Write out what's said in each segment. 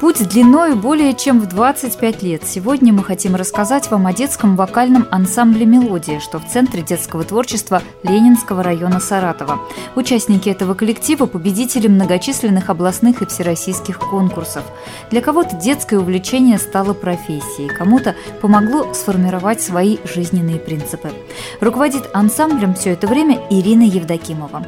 Путь длиною более чем в 25 лет. Сегодня мы хотим рассказать вам о детском вокальном ансамбле «Мелодия», что в Центре детского творчества Ленинского района Саратова. Участники этого коллектива – победители многочисленных областных и всероссийских конкурсов. Для кого-то детское увлечение стало профессией, кому-то помогло сформировать свои жизненные принципы. Руководит ансамблем все это время Ирина Евдокимова.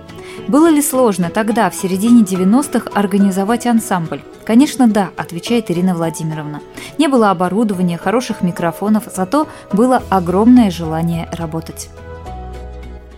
Было ли сложно тогда, в середине 90-х, организовать ансамбль? Конечно, да, отвечает Ирина Владимировна. Не было оборудования, хороших микрофонов, зато было огромное желание работать.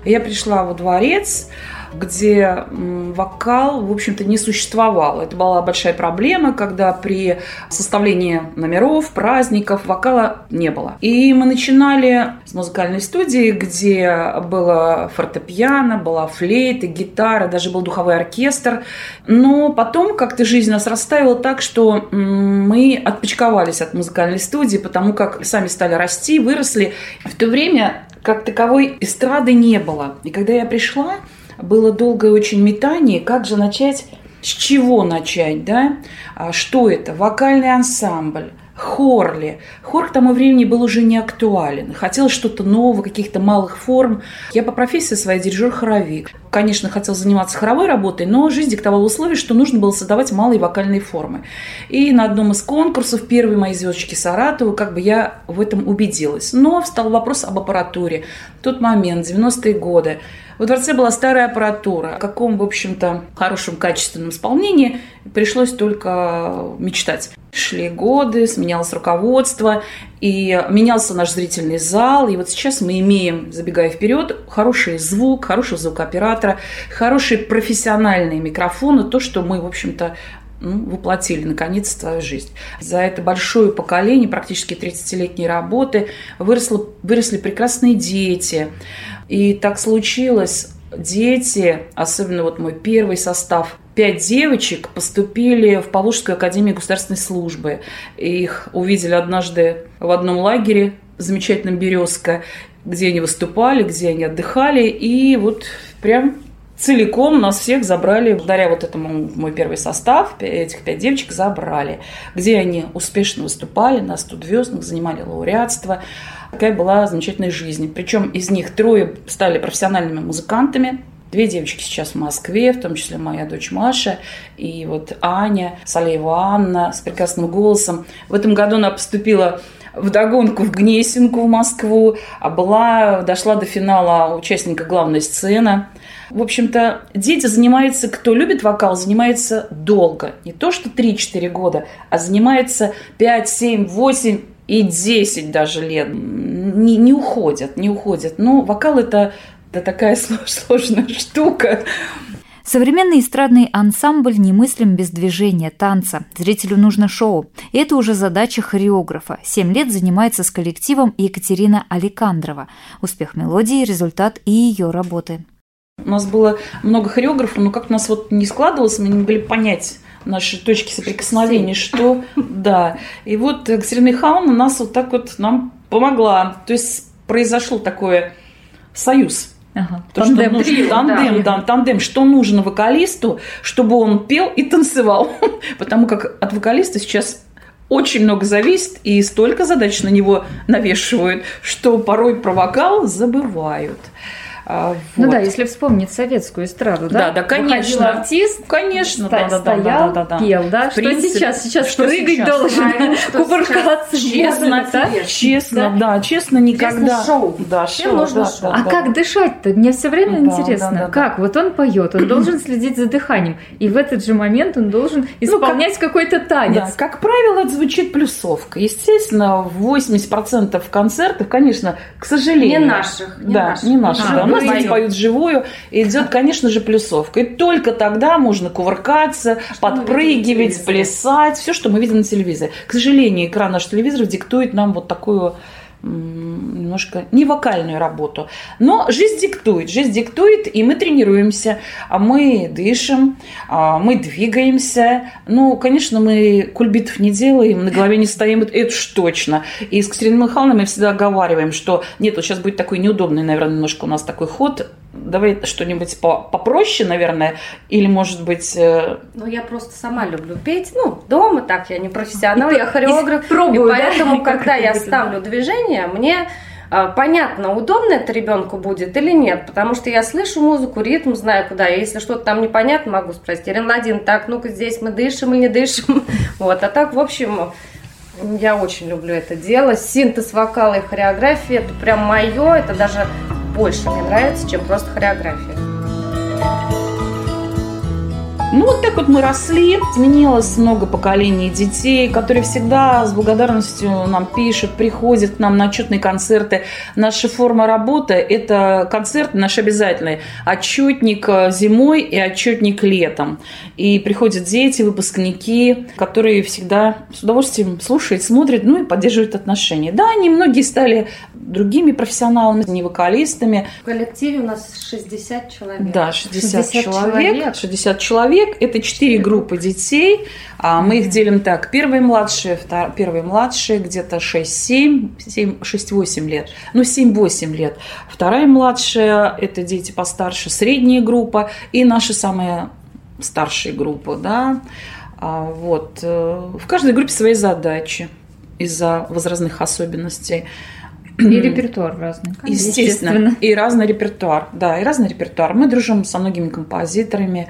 Я пришла во дворец, где вокал, в общем-то, не существовал. Это была большая проблема, когда при составлении номеров, праздников вокала не было. И мы начинали с музыкальной студии, где было фортепиано, была флейта, гитара, даже был духовой оркестр. Но потом как-то жизнь нас расставила так, что мы отпочковались от музыкальной студии, потому как сами стали расти, выросли. В то время как таковой эстрады не было. И когда я пришла, было долгое очень метание, как же начать, с чего начать, да? А что это? Вокальный ансамбль, хор ли. Хор к тому времени был уже не актуален. Хотелось что-то нового, каких-то малых форм. Я по профессии своей дирижер-хоровик. Конечно, хотел заниматься хоровой работой, но жизнь диктовала условия, что нужно было создавать малые вокальные формы. И на одном из конкурсов первой моей звездочки Саратова как бы я в этом убедилась. Но встал вопрос об аппаратуре. В тот момент, 90-е годы, во дворце была старая аппаратура. О каком, в общем-то, хорошем, качественном исполнении пришлось только мечтать. Шли годы, сменялось руководство, и менялся наш зрительный зал. И вот сейчас мы имеем, забегая вперед, хороший звук, хорошего звукооператора, хорошие профессиональные микрофоны, то, что мы, в общем-то, ну, воплотили наконец свою жизнь. За это большое поколение, практически 30-летней работы, выросло, выросли прекрасные дети. И так случилось, дети, особенно вот мой первый состав, пять девочек поступили в Поволжскую академию государственной службы. Их увидели однажды в одном лагере, замечательном «Березка», где они выступали, где они отдыхали. И вот прям целиком нас всех забрали, благодаря вот этому мой первый состав, этих пять девочек забрали, где они успешно выступали на студвездных, занимали лауреатство. Такая была замечательная жизнь. Причем из них трое стали профессиональными музыкантами, Две девочки сейчас в Москве, в том числе моя дочь Маша и вот Аня, Салеева Анна с прекрасным голосом. В этом году она поступила в догонку в Гнесинку в Москву, а была, дошла до финала участника главной сцены. В общем-то, дети занимаются, кто любит вокал, занимается долго. Не то, что 3-4 года, а занимается 5, 7, 8 и 10 даже лет. Не, не уходят, не уходят. Но вокал это это такая сложная штука. Современный эстрадный ансамбль немыслим без движения, танца. Зрителю нужно шоу. И это уже задача хореографа. Семь лет занимается с коллективом Екатерина Аликандрова. Успех мелодии – результат и ее работы. У нас было много хореографов, но как у нас вот не складывалось, мы не могли понять наши точки соприкосновения, что да. И вот Екатерина Михайловна нас вот так вот нам помогла. То есть произошел такой союз Ага. То, тандем, что нужно, трио, тандем, да. да, тандем, что нужно вокалисту, чтобы он пел и танцевал. Потому как от вокалиста сейчас очень много зависит, и столько задач на него навешивают, что порой про вокал забывают. А, вот. Ну да, если вспомнить советскую эстраду, да? Да, да, конечно. Выходил артист, конечно, да, да, стоял, да, да, да, пел, да? В что принципе, сейчас? Сейчас что прыгать сейчас? должен, кувыркаться. Честно, да? честно, да, да, честно, никогда. Честно, шоу. Да, шоу, нужно да, шоу. Да, а да. как дышать-то? Мне все время да, интересно, да, да, как? Да. Вот он поет, он должен следить за дыханием, и в этот же момент он должен исполнять ну, как, какой-то танец. Да, как правило, это звучит плюсовка. Естественно, в 80% концертов, конечно, к сожалению. Не наших. Не да, наших. не наших. А, да. Нас дети поют живую живую, идет, конечно же, плюсовка. И только тогда можно кувыркаться, что подпрыгивать, плясать, все, что мы видим на телевизоре. К сожалению, экран нашего телевизора диктует нам вот такую немножко не вокальную работу. Но жизнь диктует, жизнь диктует, и мы тренируемся, а мы дышим, а мы двигаемся. Ну, конечно, мы кульбитов не делаем, на голове не стоим, это уж точно. И с Катериной Михайловной мы всегда оговариваем, что нет, вот сейчас будет такой неудобный, наверное, немножко у нас такой ход, давай что-нибудь по попроще, наверное, или, может быть... Э, ну, я просто сама люблю петь. Ну, дома так, я не профессионал, я хореограф. И, пробую, и поэтому, да? когда я ставлю движение, мне а, понятно, удобно это ребенку будет или нет, потому что я слышу музыку, ритм, знаю куда. И если что-то там непонятно, могу спросить. Ирина Владимировна, так, ну-ка здесь мы дышим или не дышим. Вот, а так, в общем, я очень люблю это дело. Синтез вокала и хореографии – это прям мое, это даже больше мне нравится, чем просто хореография. Ну, вот так вот мы росли. Изменилось много поколений детей, которые всегда с благодарностью нам пишут, приходят к нам на отчетные концерты. Наша форма работы – это концерт наш обязательный. Отчетник э, зимой и отчетник летом. И приходят дети, выпускники, которые всегда с удовольствием слушают, смотрят, ну и поддерживают отношения. Да, они многие стали другими профессионалами, не вокалистами. В коллективе у нас 60 человек. Да, 60, 60 человек. человек. 60 человек человек. Это четыре группы детей. А, мы их делим так. Первые младшие, втор... первые младшие где-то 6-7, 6-8 лет. Ну, 7-8 лет. Вторая младшая – это дети постарше, средняя группа. И наши самые старшие группы, да. А, вот. Э, в каждой группе свои задачи из-за возрастных особенностей. И репертуар разный. Естественно. Естественно. И разный репертуар. Да, и разный репертуар. Мы дружим со многими композиторами.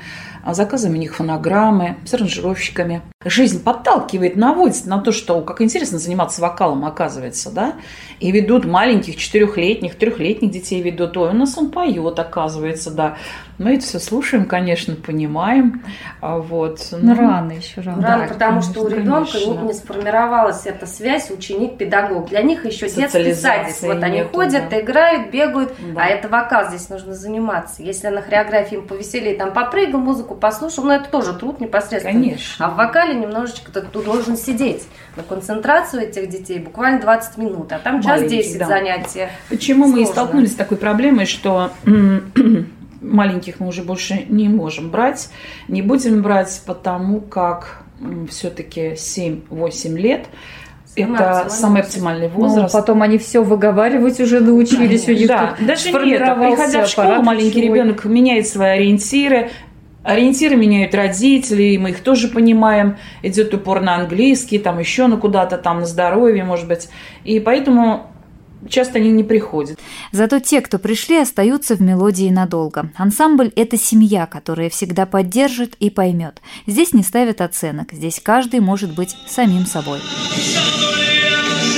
А заказываем у них фонограммы с аранжировщиками. Жизнь подталкивает, наводит на то, что как интересно заниматься вокалом, оказывается, да. И ведут маленьких четырехлетних, трехлетних детей ведут. Ой, у нас он поет, оказывается, да. Мы это все слушаем, конечно, понимаем. А вот. Но ну, рано еще рано. Рано, да, потому конечно, что у ребенка конечно. не сформировалась эта связь ученик-педагог. Для них еще детский садик. Вот они нету, ходят, да. играют, бегают, да. а это вокал здесь нужно заниматься. Если на хореографии им повеселее, там попрыгал, музыку послушал, но это тоже труд непосредственно. Конечно. А в вокале немножечко ты, ты должен сидеть на концентрацию этих детей буквально 20 минут, а там час 10 да. занятия. Почему Сложно. мы и столкнулись с такой проблемой, что маленьких мы уже больше не можем брать, не будем брать, потому как все-таки 7-8 лет это самый оптимальный ну, возраст. Ну, потом они все выговаривать уже научились, у них да, даже нет, приходя в школу, маленький ребенок меняет свои ориентиры, Ориентиры меняют родители, мы их тоже понимаем. Идет упор на английский, там еще на куда-то, там на здоровье, может быть. И поэтому часто они не приходят. Зато те, кто пришли, остаются в мелодии надолго. Ансамбль – это семья, которая всегда поддержит и поймет. Здесь не ставят оценок, здесь каждый может быть самим собой.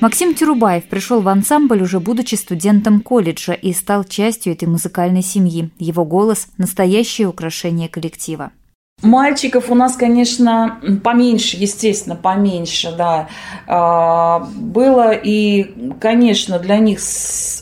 Максим Тюрубаев пришел в ансамбль уже будучи студентом колледжа и стал частью этой музыкальной семьи. Его голос – настоящее украшение коллектива. Мальчиков у нас, конечно, поменьше, естественно, поменьше, да. А, было и, конечно, для них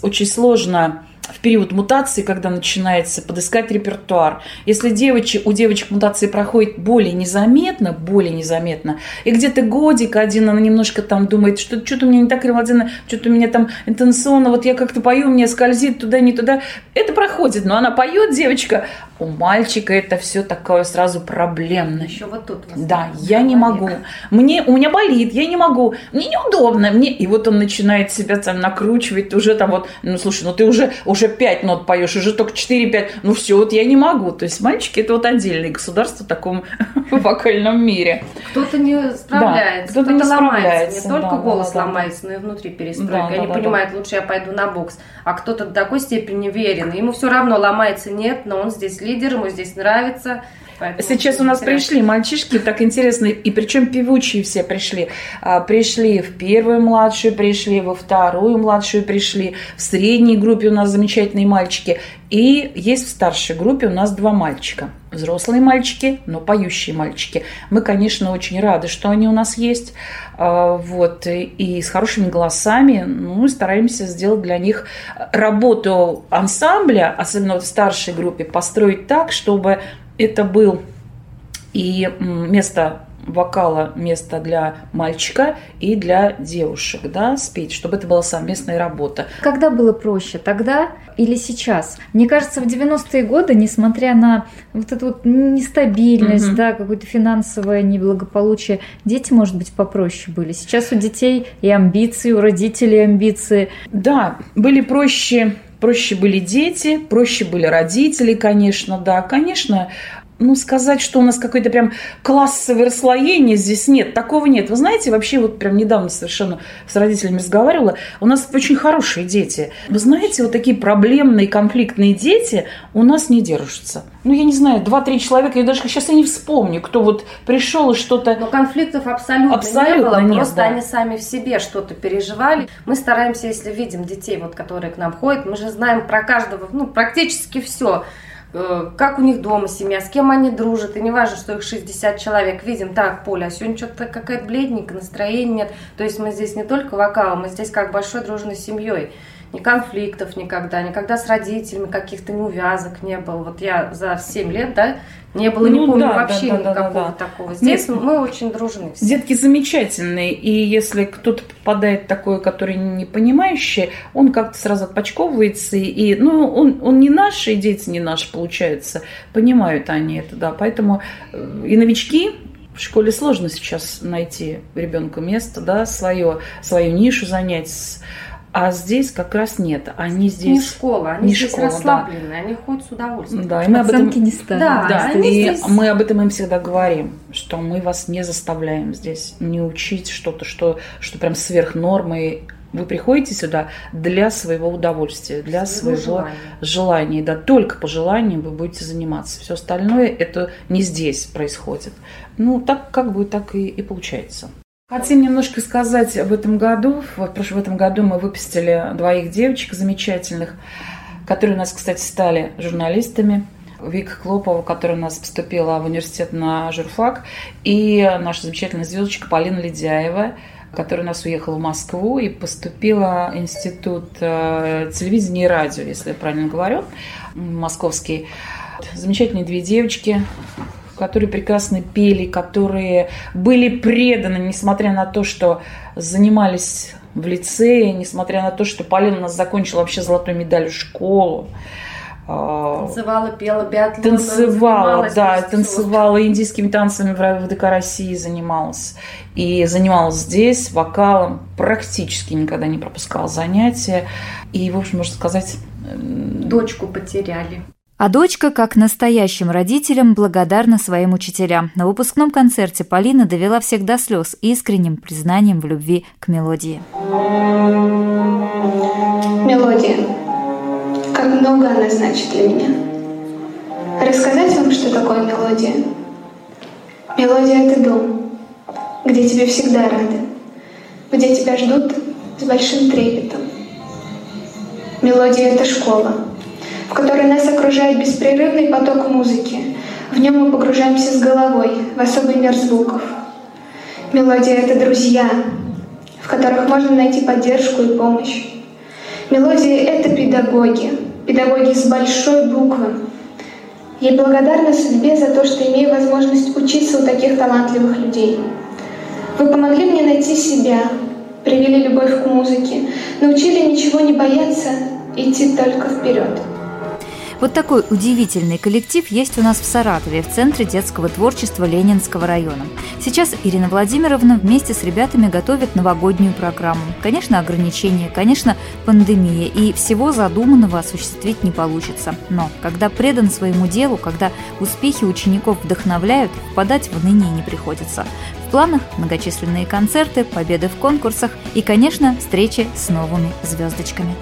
очень сложно в период мутации, когда начинается подыскать репертуар. Если девочек, у девочек мутации проходит более незаметно, более незаметно, и где-то годик один она немножко там думает, что что-то у меня не так, Ирина что-то у меня там интенсионно, вот я как-то пою, мне скользит туда, не туда. Это проходит, но она поет, девочка, у мальчика это все такое сразу проблемно. Еще вот тут. Да, я не могу. Мне, у меня болит, я не могу. Мне неудобно. Мне... И вот он начинает себя там накручивать уже там вот, ну слушай, ну ты уже, уже 5 нот поешь, уже только 4-5. Ну все, вот я не могу. То есть мальчики это вот отдельное государство в таком вокальном мире. Кто-то не справляется, да, кто-то, кто не ломается. Не только да, голос да, ломается, но и внутри перестройка. Да, Они да, понимают, да. лучше я пойду на бокс. А кто-то до такой степени верен. Ему все равно ломается, нет, но он здесь лидер, ему здесь нравится. Поэтому Сейчас у нас пришли мальчишки, так интересно, и причем певучие все пришли. А, пришли в первую младшую, пришли во вторую младшую, пришли в средней группе у нас замечательные мальчики. И есть в старшей группе у нас два мальчика. Взрослые мальчики, но поющие мальчики. Мы, конечно, очень рады, что они у нас есть. А, вот, и с хорошими голосами. Ну, стараемся сделать для них работу ансамбля, особенно вот в старшей группе, построить так, чтобы это был и место вокала место для мальчика и для девушек, да, спеть, чтобы это была совместная работа. Когда было проще, тогда или сейчас? Мне кажется, в 90-е годы, несмотря на вот эту вот нестабильность, угу. да, какое-то финансовое неблагополучие, дети, может быть, попроще были. Сейчас у детей и амбиции, у родителей амбиции. Да, были проще проще были дети, проще были родители, конечно, да, конечно, ну, сказать, что у нас какое-то прям классовое расслоение здесь нет, такого нет. Вы знаете, вообще вот прям недавно совершенно с родителями разговаривала, у нас очень хорошие дети. Вы знаете, вот такие проблемные, конфликтные дети у нас не держатся. Ну, я не знаю, два-три человека, я даже сейчас я не вспомню, кто вот пришел и что-то... Но конфликтов абсолютно, абсолютно не было, нет, просто да. они сами в себе что-то переживали. Мы стараемся, если видим детей, вот, которые к нам ходят, мы же знаем про каждого, ну, практически все как у них дома семья, с кем они дружат, и не важно, что их 60 человек, видим, так, Поля, а сегодня что-то какая-то бледненькая, настроения нет, то есть мы здесь не только вокал, мы здесь как большой дружной семьей, ни конфликтов никогда, никогда с родителями каких-то неувязок не было. Вот я за 7 лет, да, не было, ну, не помню да, вообще да, да, никакого да, да, такого. Здесь Нет, мы очень дружны. Все. Детки замечательные, и если кто-то попадает в такое, который не понимающий, он как-то сразу отпочковывается, и, ну, он, он не наш, и дети не наши, получается, понимают они это, да, поэтому э, и новички, в школе сложно сейчас найти ребенку место, да, свое, свою нишу занять, а здесь как раз нет. Они здесь... Не школа, они не здесь школа, расслаблены, да. они ходят с удовольствием. Да, и мы об этом... не ставим. Да, да и здесь... мы об этом им всегда говорим, что мы вас не заставляем здесь не учить что-то, что, что прям сверх нормы. Вы приходите сюда для своего удовольствия, для своего, своего желания. желания. Да, только по желанию вы будете заниматься. Все остальное это не здесь происходит. Ну, так как бы так и, и получается. Хотим немножко сказать об этом году. Вот в этом году мы выпустили двоих девочек замечательных, которые у нас, кстати, стали журналистами. Вика Клопова, которая у нас поступила в университет на журфак, и наша замечательная звездочка Полина Ледяева, которая у нас уехала в Москву и поступила в институт э, телевидения и радио, если я правильно говорю, московский. Замечательные две девочки, которые прекрасно пели, которые были преданы, несмотря на то, что занимались в лицее, несмотря на то, что Полина у нас закончила вообще золотую медаль в школу. А, танцевала, пела биатлон. Танцевала, да, танцевала индийскими танцами в ВДК России занималась. И занималась здесь вокалом, практически никогда не пропускала занятия. И, в общем, можно сказать... Дочку потеряли. А дочка, как настоящим родителям, благодарна своим учителям. На выпускном концерте Полина довела всех до слез искренним признанием в любви к мелодии. Мелодия. Как много она значит для меня. Рассказать вам, что такое мелодия? Мелодия — это дом, где тебе всегда рады, где тебя ждут с большим трепетом. Мелодия — это школа — которой нас окружает беспрерывный поток музыки. В нем мы погружаемся с головой в особый мир звуков. Мелодия — это друзья, в которых можно найти поддержку и помощь. Мелодия — это педагоги, педагоги с большой буквы. Я благодарна судьбе за то, что имею возможность учиться у таких талантливых людей. Вы помогли мне найти себя, привели любовь к музыке, научили ничего не бояться, идти только вперед. Вот такой удивительный коллектив есть у нас в Саратове, в Центре детского творчества Ленинского района. Сейчас Ирина Владимировна вместе с ребятами готовит новогоднюю программу. Конечно, ограничения, конечно, пандемия, и всего задуманного осуществить не получится. Но когда предан своему делу, когда успехи учеников вдохновляют, впадать в ныне не приходится. В планах многочисленные концерты, победы в конкурсах и, конечно, встречи с новыми звездочками.